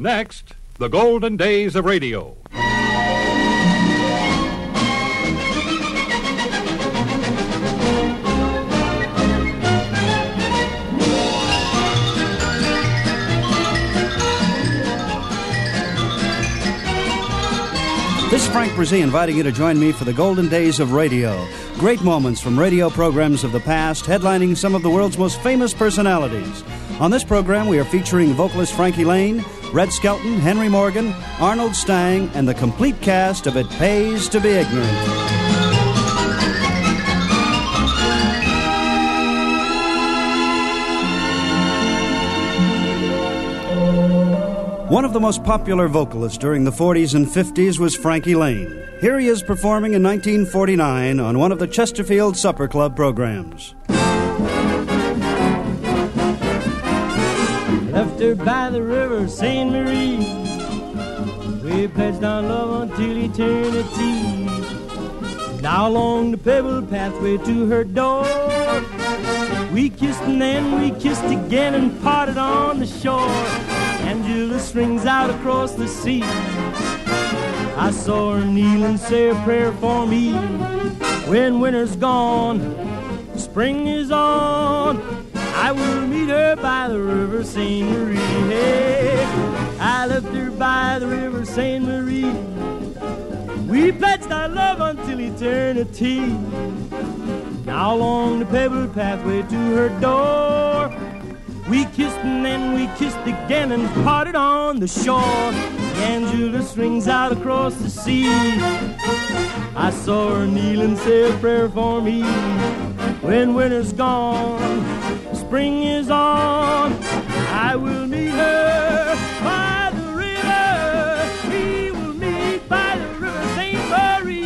Next, the golden days of radio. This is Frank Bresee inviting you to join me for the golden days of radio. Great moments from radio programs of the past, headlining some of the world's most famous personalities. On this program, we are featuring vocalist Frankie Laine, Red Skelton, Henry Morgan, Arnold Stang, and the complete cast of It Pays to Be Ignorant. One of the most popular vocalists during the 40s and 50s was Frankie Laine. Here he is performing in 1949 on one of the Chesterfield Supper Club programs. Her by the river St. Marie. We pledged our love until eternity. Now along the pebble pathway to her door. We kissed and then we kissed again and parted on the shore. Angelus rings out across the sea. I saw her kneel and say a prayer for me. When winter's gone, spring is on. I will meet her by the river St. Marie. Hey, I left her by the river St. Marie. We pledged our love until eternity. Now along the pebbled pathway to her door. We kissed and then we kissed again and parted on the shore. The Angelus rings out across the sea. I saw her kneel and say a prayer for me. When winter's gone, spring is on. I will meet her by the river. We will meet by the river St. Marie.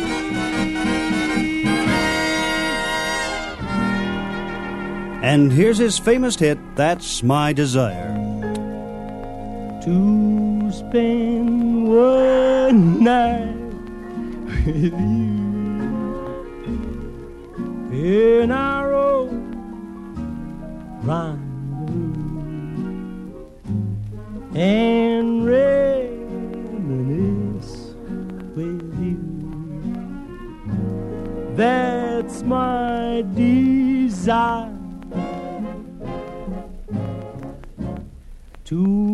And here's his famous hit, That's My Desire. to spend one night with you our old rendezvous and reminisce with you. That's my desire. to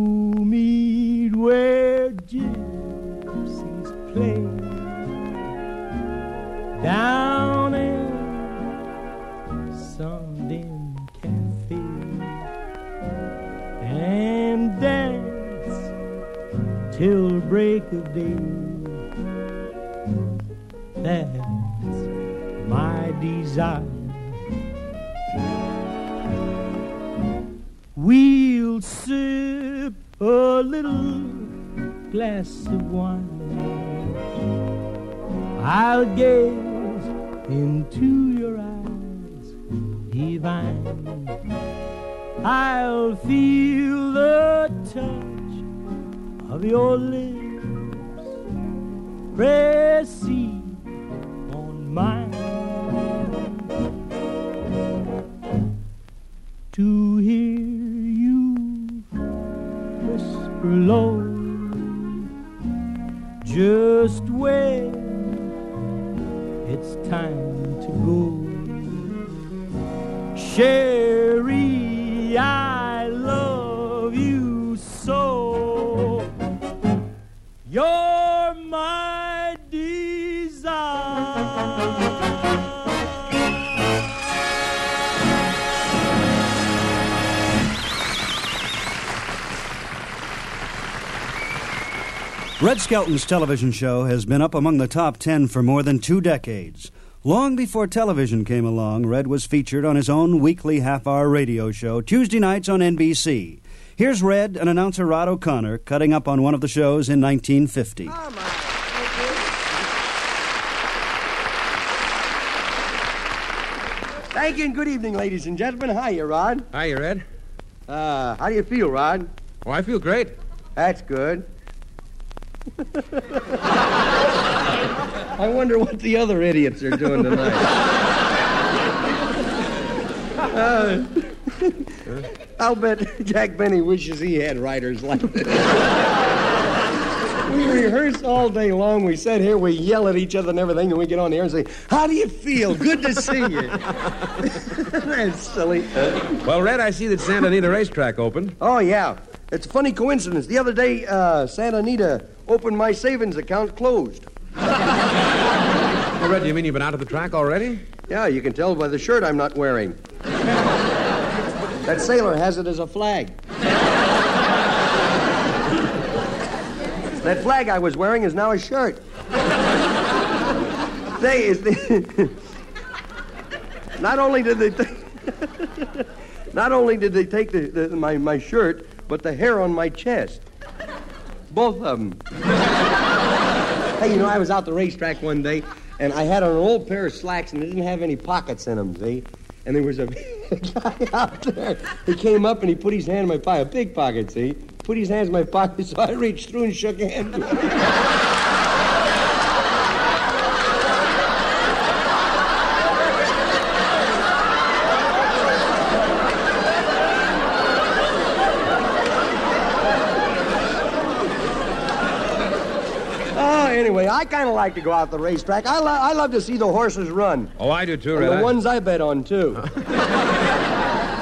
of day. That's my desire. We'll sip a little glass of wine. I'll gaze into your eyes divine. I'll feel the touch of your lips pressing on mine. to hear you whisper low just when it's time to go. Sherry, I Red Skelton's television show has been up among the top 10 for more than two decades. Long before television came along, Red was featured on his own weekly half hour radio show, Tuesday nights on NBC. Here's Red and announcer Rod O'Connor cutting up on one of the shows in 1950. Thank you Thank you. and good evening, ladies and gentlemen. Hiya, Rod. Hi, Red. Uh, how do you feel, Rod? Oh, I feel great. That's good. I wonder what the other idiots are doing tonight. Uh, I'll bet Jack Benny wishes he had writers like this. We rehearse all day long. We sit here, we yell at each other and everything, and we get on the air and say, How do you feel? Good to see you. That's silly. Well, Red, I see that Santa Anita Racetrack opened. Oh, yeah. It's a funny coincidence. The other day, uh, Santa Anita opened my savings account closed. Well, Red, you mean you've been out of the track already? Yeah, you can tell by the shirt I'm not wearing. that sailor has it as a flag. that flag I was wearing is now a shirt. they is the. not only did they. Take, not only did they take the, the, my, my shirt, but the hair on my chest. Both of them. hey, you know, I was out the racetrack one day, and I had on an old pair of slacks, and they didn't have any pockets in them, see? And there was a guy out there. He came up and he put his hand in my pocket, a big pocket, see? Put his hands in my pocket, so I reached through and shook hands with him. Oh, anyway, I kind of like to go out the racetrack. I, lo- I love to see the horses run. Oh, I do too, And Red. the ones I bet on, too.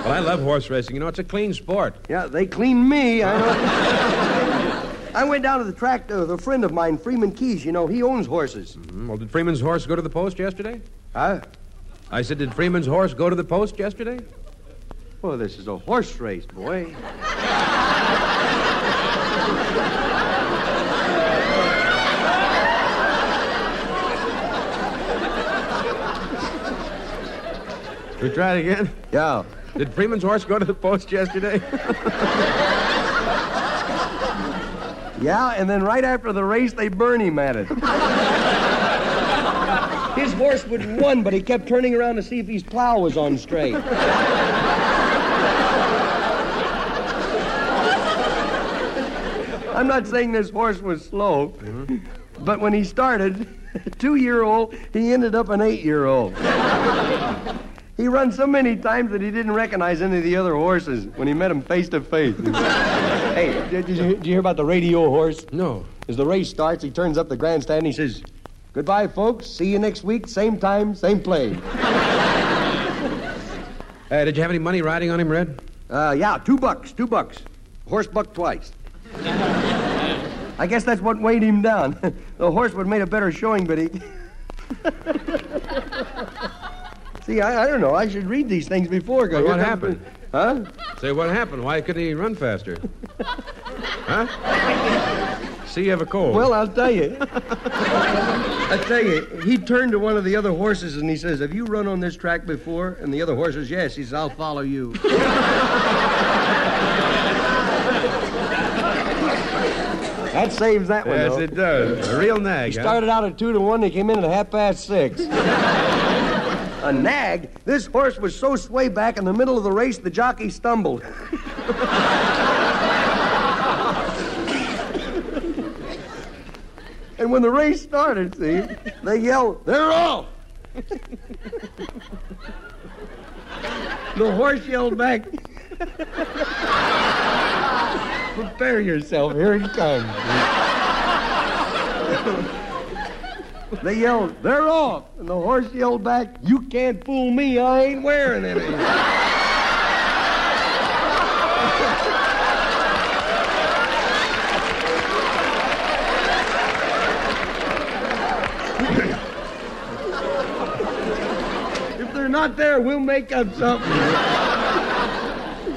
Well, I love horse racing. You know, it's a clean sport. Yeah, they clean me. I know. I went down to the track uh, with a friend of mine, Freeman Keys. You know, he owns horses. Hmm, Well, did Freeman's horse go to the post yesterday? Huh? I said, did Freeman's horse go to the post yesterday? Well, this is a horse race, boy. We try it again. Yeah. Did Freeman's horse go to the post yesterday? Yeah, and then right after the race, they burn him at it. His horse would won, but he kept turning around to see if his plow was on straight. I'm not saying this horse was slow, mm-hmm. but when he started, two year old, he ended up an eight year old. He run so many times that he didn't recognize any of the other horses when he met them face to face. hey, did, you, did you hear about the radio horse? no. As the race starts, he turns up the grandstand and he says, Goodbye, folks. See you next week, same time, same place. Uh, did you have any money riding on him, Red? Uh, yeah, two bucks, two bucks. Horse bucked twice. I guess that's what weighed him down. the horse would have made a better showing, but he. See, I, I don't know. I should read these things before. Well, what happened? Huh? Say, what happened? Why couldn't he run faster? huh? See, you have a cold. Well, I'll tell you. I tell you, he turned to one of the other horses and he says, "Have you run on this track before?" And the other horse says, "Yes." He says, "I'll follow you." that saves that one. yes, though. it does. A real nag, He huh? started out at two to one. They came in at half past six. A nag. This horse was so sway back in the middle of the race, the jockey stumbled. and when the race started, see, they yelled, "They're off!" the horse yelled back, "Prepare yourself. Here it comes." They yelled, they're off. And the horse yelled back, you can't fool me, I ain't wearing any. if they're not there, we'll make up something.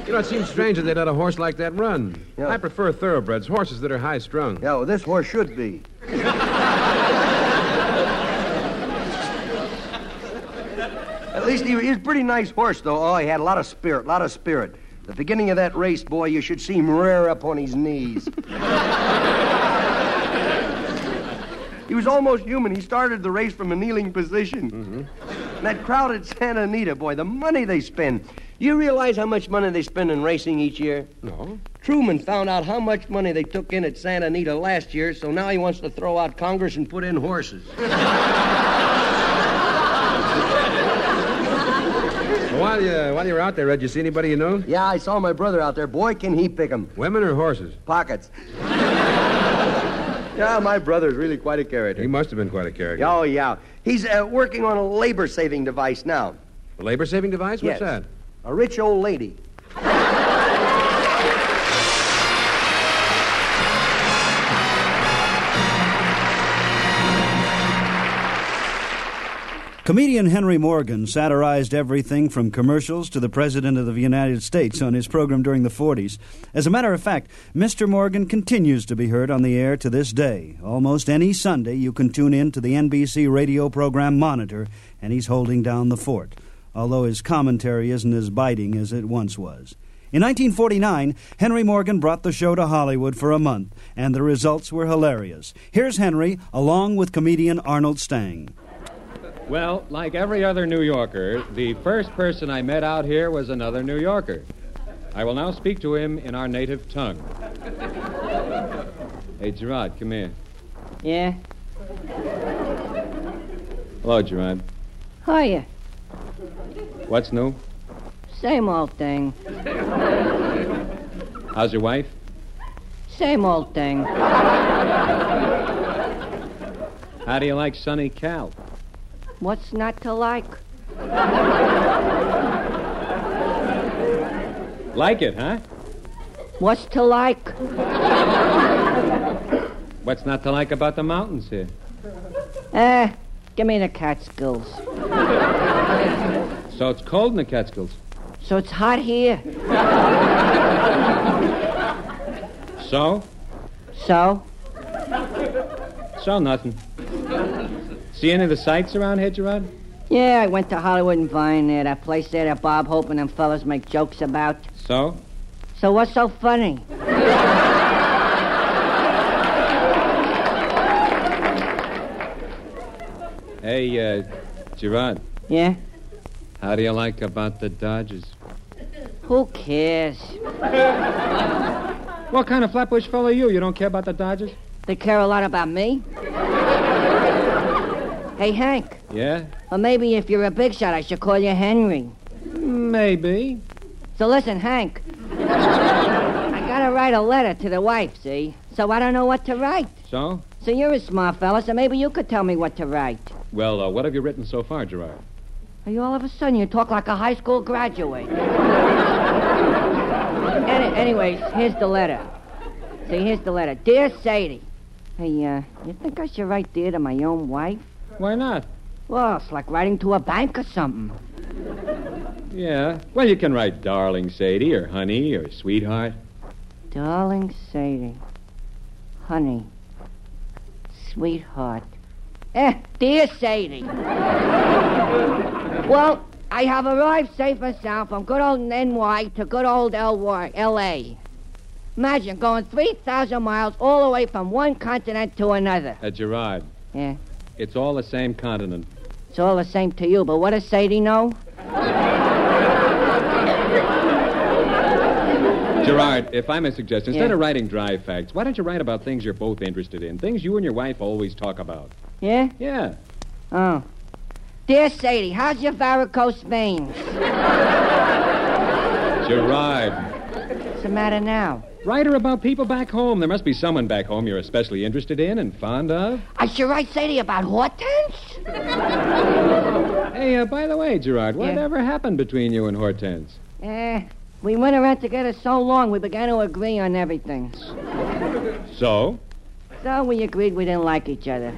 You know, it seems strange that they'd let a horse like that run. Yeah. I prefer thoroughbreds, horses that are high strung. Yeah, well, this horse should be. Least he, was a pretty nice horse, though. Oh, he had a lot of spirit, a lot of spirit. The beginning of that race, boy, you should see him rear up on his knees. he was almost human. He started the race from a kneeling position. Mm-hmm. And that crowd at Santa Anita, boy, the money they spend. You realize how much money they spend in racing each year? No. Truman found out how much money they took in at Santa Anita last year, so now he wants to throw out Congress and put in horses. while, you, while you were out there, Red, you see anybody you know? Yeah, I saw my brother out there. Boy, can he pick 'em. Women or horses? Pockets. Yeah, my brother's really quite a character. He must have been quite a character. Oh, yeah. He's uh, working on a labor saving device now. A labor saving device? What's Yes. that? A rich old lady. Comedian Henry Morgan satirized everything from commercials to the President of the United States on his program during the 40s. As a matter of fact, Mr. Morgan continues to be heard on the air to this day. Almost any Sunday, you can tune in to the NBC radio program Monitor, and he's holding down the fort, although his commentary isn't as biting as it once was. In 1949, Henry Morgan brought the show to Hollywood for a month, and the results were hilarious. Here's Henry, along with comedian Arnold Stang. Well, like every other New Yorker, the first person I met out here was another New Yorker. I will now speak to him in our native tongue. Hey, Gerard, come here. Yeah? Hello, Gerard. Hiya. What's new? Same old thing. How's your wife? Same old thing. How do you like Sunny Cal? What's not to like? Like it, huh? What's to like? What's not to like about the mountains here? Eh, give me the Catskills. So it's cold in the Catskills. So it's hot here. So? So? So nothing. See any of the sights around here, Gerard? Yeah, I went to Hollywood and Vine there, that place there that Bob Hope and them fellas make jokes about. So? So what's so funny? Hey, uh, Gerard, Yeah? how do you like about the Dodgers? Who cares? What kind of flatbush fellow are you? You don't care about the Dodgers? They care a lot about me? Hey, Hank. Yeah? Or maybe if you're a big shot, I should call you Henry. Maybe. So listen, Hank. I gotta write a letter to the wife, see? So I don't know what to write. So? So you're a smart fella, so maybe you could tell me what to write. Well, uh, what have you written so far, Gerard? Are you all of a sudden you talk like a high school graduate? Any, anyways, here's the letter. See, here's the letter. Dear Sadie. Hey, uh, you think I should write dear to my own wife? Why not? Well, it's like writing to a bank or something. Yeah. Well, you can write darling Sadie or honey or sweetheart. Darling Sadie. Honey. Sweetheart. Eh, dear Sadie. well, I have arrived safe and sound from good old NY to good old LY, LA. Imagine going 3,000 miles all the way from one continent to another. Uh, Gerard, Yeah, it's all the same continent. it's all the same to you, but what does Sadie know? Gerard, if I may suggest, instead Yeah. of writing dry facts, why don't you write about things you're both interested in? Things you and your wife always talk about. Yeah? Yeah. Oh. Dear Sadie, how's your varicose veins? Gerard, What's the matter now? Write her about people back home. There must be someone back home you're especially interested in and fond of. I should write Sadie about Hortense? Hey, uh, by the way, Gerard, Yeah. whatever happened between you and Hortense? Eh, we went around together so long we began to agree on everything. So? So we agreed we didn't like each other.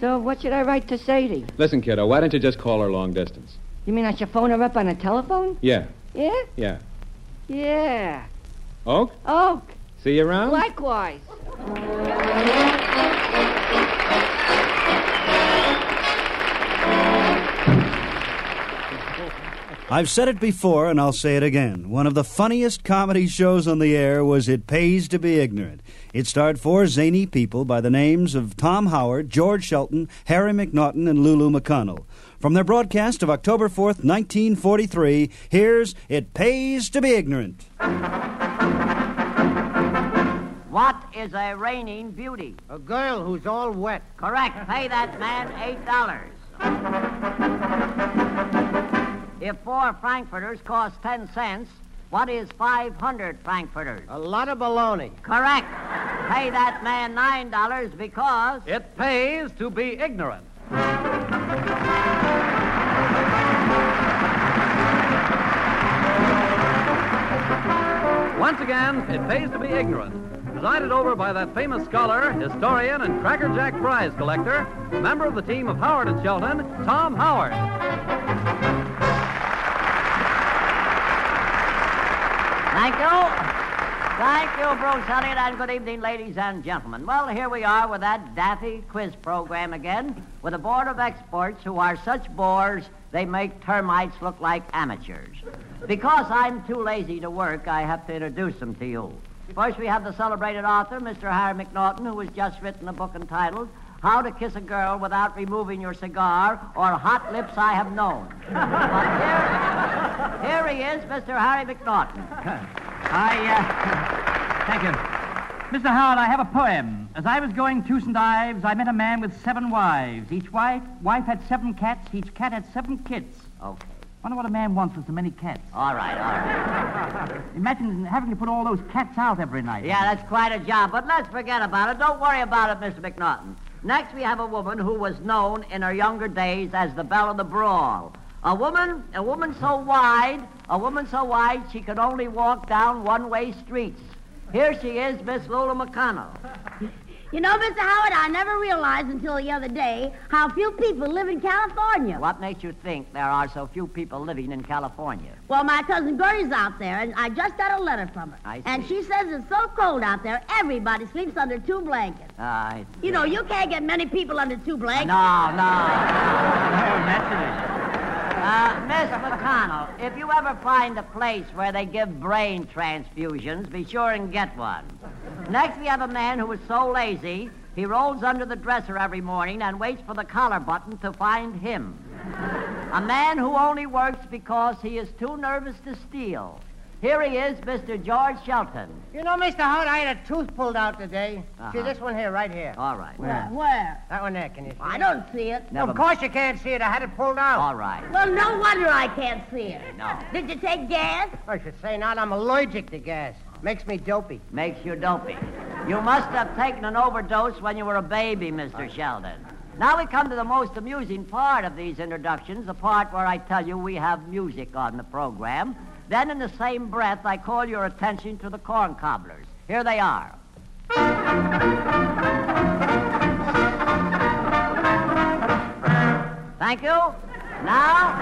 so what should I write to Sadie? Listen, kiddo, why don't you just call her long distance? You mean I should phone her up on the telephone? Yeah, Yeah? yeah. Yeah. Oak, Oh, see you around? likewise. I've said it before, and I'll say it again. One of the funniest comedy shows on the air was It Pays to Be Ignorant. It starred four zany people by the names of Tom Howard, George Shelton, Harry McNaughton, and Lulu McConnell. From their broadcast of October 4th, 1943, here's It Pays to Be Ignorant. What is a reigning beauty? A girl who's all wet. Correct. Pay that man eight dollars. If four frankfurters cost ten cents, what is five hundred frankfurters? A lot of baloney. Correct. Pay that man $9 because. It pays to be ignorant. Once again, it pays to be ignorant. Presided over by that famous scholar, historian, and Cracker Jack prize collector, member of the team of Howard and Shelton, Tom Howard. Thank you. Thank you, Bruce Elliott, and good evening, ladies and gentlemen. Well, here we are with that daffy quiz program again, with a board of experts who are such bores they make termites look like amateurs. Because I'm too lazy to work, I have to introduce them to you. First, we have the celebrated author, Mr. Harry McNaughton, who has just written a book entitled How to Kiss a Girl Without Removing Your Cigar or Hot Lips I Have Known. but here, here he is, Mr. Harry McNaughton. I, uh, thank you. Mr. Howard, I have a poem. As I was going to St. Ives, I met a man with seven wives. Each wife, wife had seven cats. Each cat had seven kits. Okay. I wonder what a man wants with so many cats. All right, all right. Imagine having to put all those cats out every night. Yeah, that's quite a job, but let's forget about it. Don't worry about it, Mr. McNaughton. Next, we have a woman who was known in her younger days as the Belle of the Brawl. A woman, a woman so wide, a woman so wide she could only walk down one-way streets. Here she is, Miss Lulu McConnell. You know, Mr. Howard, I never realized until the other day how few people live in California. What makes you think there are so few people living in California? Well, my cousin Gertie's out there, and I just got a letter from her. I see. And she says it's so cold out there, everybody sleeps under two blankets. I You know, you can't get many people under two blankets. No, no. Uh, Miss McConnell, if you ever find a place where they give brain transfusions, be sure and get one. Next, we have a man who is so lazy, he rolls under the dresser every morning and waits for the collar button to find him. A man who only works because he is too nervous to steal. Here he is, Mr. George Shelton. You know, Mr. Howard, I had a tooth pulled out today. See Uh-huh. this one here, right here. All right. Where? Where? That one there, can you see I it? I don't see it. Never of course you can't see it. I had it pulled out. All right. Well, no wonder I can't see it. No. Did you take gas? I should say not. I'm allergic to gas. Makes me dopey. Makes you dopey. You must have taken an overdose when you were a baby, Mr. Shelton. Now we come to the most amusing part of these introductions, the part where I tell you we have music on the program. Then, in the same breath, I call your attention to the Korn Kobblers. Here they are. Thank you. Now,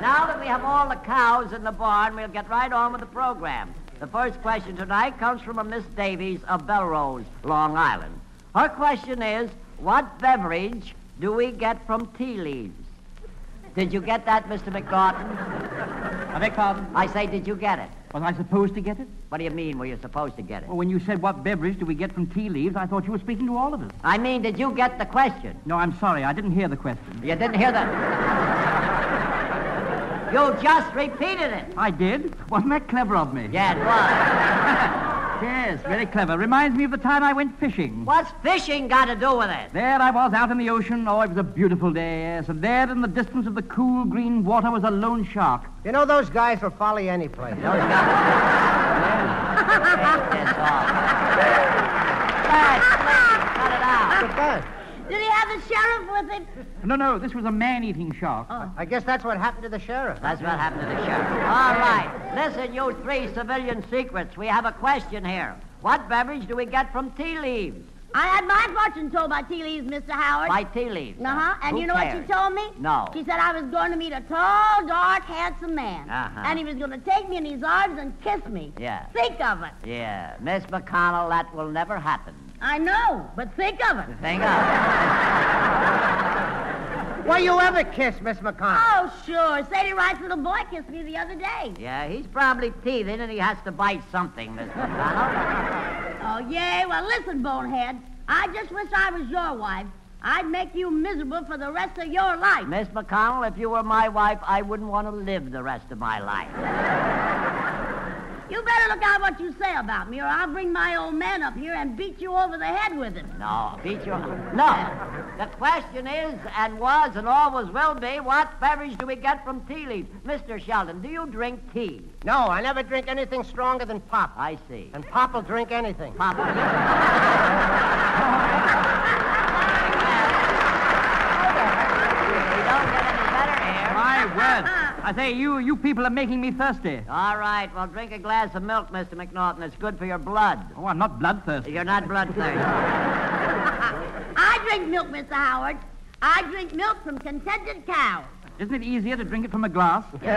now that we have all the cows in the barn, we'll get right on with the program. The first question tonight comes from a Miss Davies of Bellerose, Long Island. Her question is, what beverage do we get from tea leaves? Did you get that, Mr. McNaughton? I beg pardon? I say, did you get it? Was I supposed to get it? What do you mean, were you supposed to get it? Well, when you said what beverage do we get from tea leaves, I thought you were speaking to all of us. I mean, did you get the question? No, I'm sorry. I didn't hear the question. You didn't hear that? You just repeated it. I did? Wasn't that clever of me? Yeah, it was. Yes, very clever. Reminds me of the time I went fishing. What's fishing got to do with it? There I was out in the ocean. Oh, it was a beautiful day, yes. And there in the distance of the cool green water was a lone shark. You know, those guys will follow you any place. Those guys. Take this off. Bad, please, cut it out. Goodbye. Did he have the sheriff with him? No, no, this was a man-eating shark. I guess that's what happened to the sheriff. That's what happened to the sheriff. All right. Listen, you three civilian secrets. We have a question here. What beverage do we get from tea leaves? I had my fortune told by tea leaves, Mr. Howard. By tea leaves. Uh-huh. And Who you know what she told me? No. She said I was going to meet a tall, dark, handsome man. Uh-huh. And he was going to take me in his arms and kiss me. Yeah. Think of it. Yeah. Miss McConnell, that will never happen. I know, but think of it. Think of it. Were you ever kissed, Miss McConnell? Oh, sure. Sadie Wright's little boy kissed me the other day. Yeah, he's probably teething and he has to bite something, Miss McConnell. Oh, yay. Well, listen, bonehead. I just wish I was your wife. I'd make you miserable for the rest of your life. Miss McConnell, if you were my wife, I wouldn't want to live the rest of my life. You look out what you say about me, or I'll bring my old man up here and beat you over the head with him. No, beat you. No. The question is, and was, and always will be, what beverage do we get from tea leaves? Mr. Shelton, do you drink tea? No, I never drink anything stronger than pop. I see. And Pop will drink anything. Pop. My word. I say, you, you people are making me thirsty. All right, well, drink a glass of milk, Mr. McNaughton. It's good for your blood. Oh, I'm not bloodthirsty. You're not bloodthirsty. I drink milk, Mr. Howard. I drink milk from contented cows. Isn't it easier to drink it from a glass? Imagine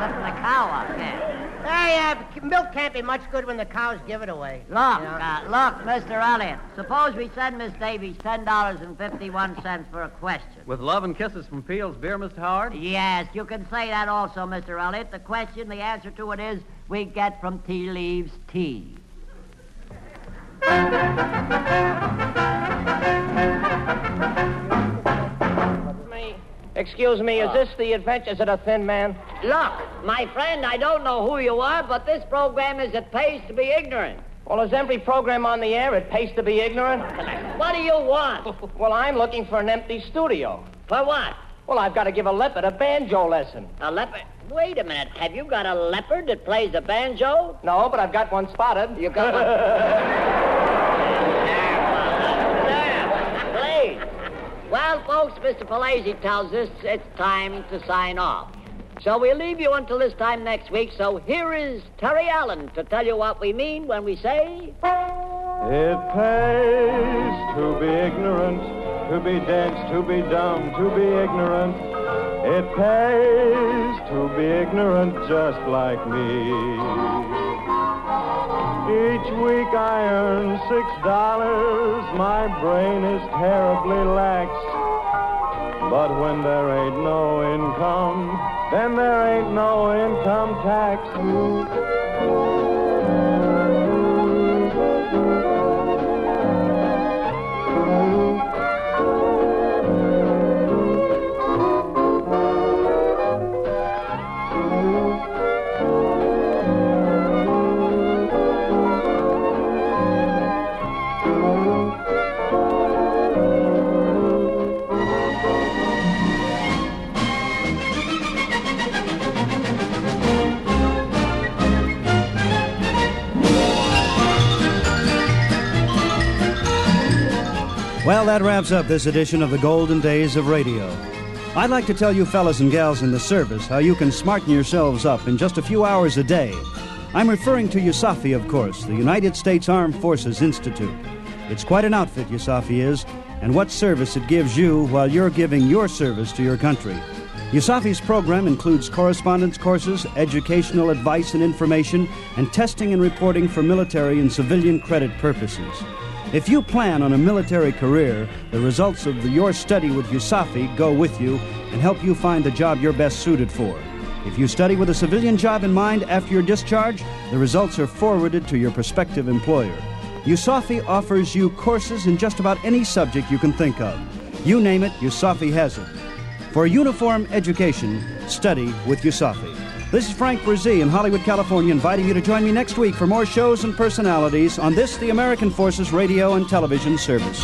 lifting a cow up there. Hey, uh, milk can't be much good when the cows give it away. Look, You know? uh, look, Mr. Elliott. Suppose we send Miss Davies ten dollars and fifty-one cents for a question. With love and kisses from Fields Beer, Mr. Howard? Yes, you can say that also, Mr. Elliott. The question, the answer to it is, we get from tea leaves tea. Excuse me, is uh. this the Adventures of a Thin Man? Look, my friend, I don't know who you are, but this program is it pays to be ignorant. Well, is every program on the air it pays to be ignorant? What do you want? well, I'm looking for an empty studio. For what? Well, I've got to give a leopard a banjo lesson. A leopard? Wait a minute. Have you got a leopard that plays the banjo? No, but I've got one spotted. You got one? Please. Well, folks, Mr. Palazzi tells us it's time to sign off. So we'll leave you until this time next week. So here is Terry Allen to tell you what we mean when we say. It pays to be ignorant, to be dense, to be dumb, to be ignorant. It pays to be ignorant just like me. Each week I earn six dollars, my brain is terribly lax. But when there ain't no income, then there ain't no income tax. That wraps up this edition of the Golden Days of Radio. I'd like to tell you fellas and gals in the service how you can smarten yourselves up in just a few hours a day. I'm referring to USAFI, of course, the United States Armed Forces Institute. It's quite an outfit, USAFI is, and what service it gives you while you're giving your service to your country. USAFI's program includes correspondence courses, educational advice and information, and testing and reporting for military and civilian credit purposes. If you plan on a military career, the results of the, your study with USAFI go with you and help you find the job you're best suited for. If you study with a civilian job in mind after your discharge, the results are forwarded to your prospective employer. USAFI offers you courses in just about any subject you can think of. You name it, USAFI has it. For uniform education, study with USAFI. This is Frank Bresee in Hollywood, California, inviting you to join me next week for more shows and personalities on this, the American Forces Radio and Television Service.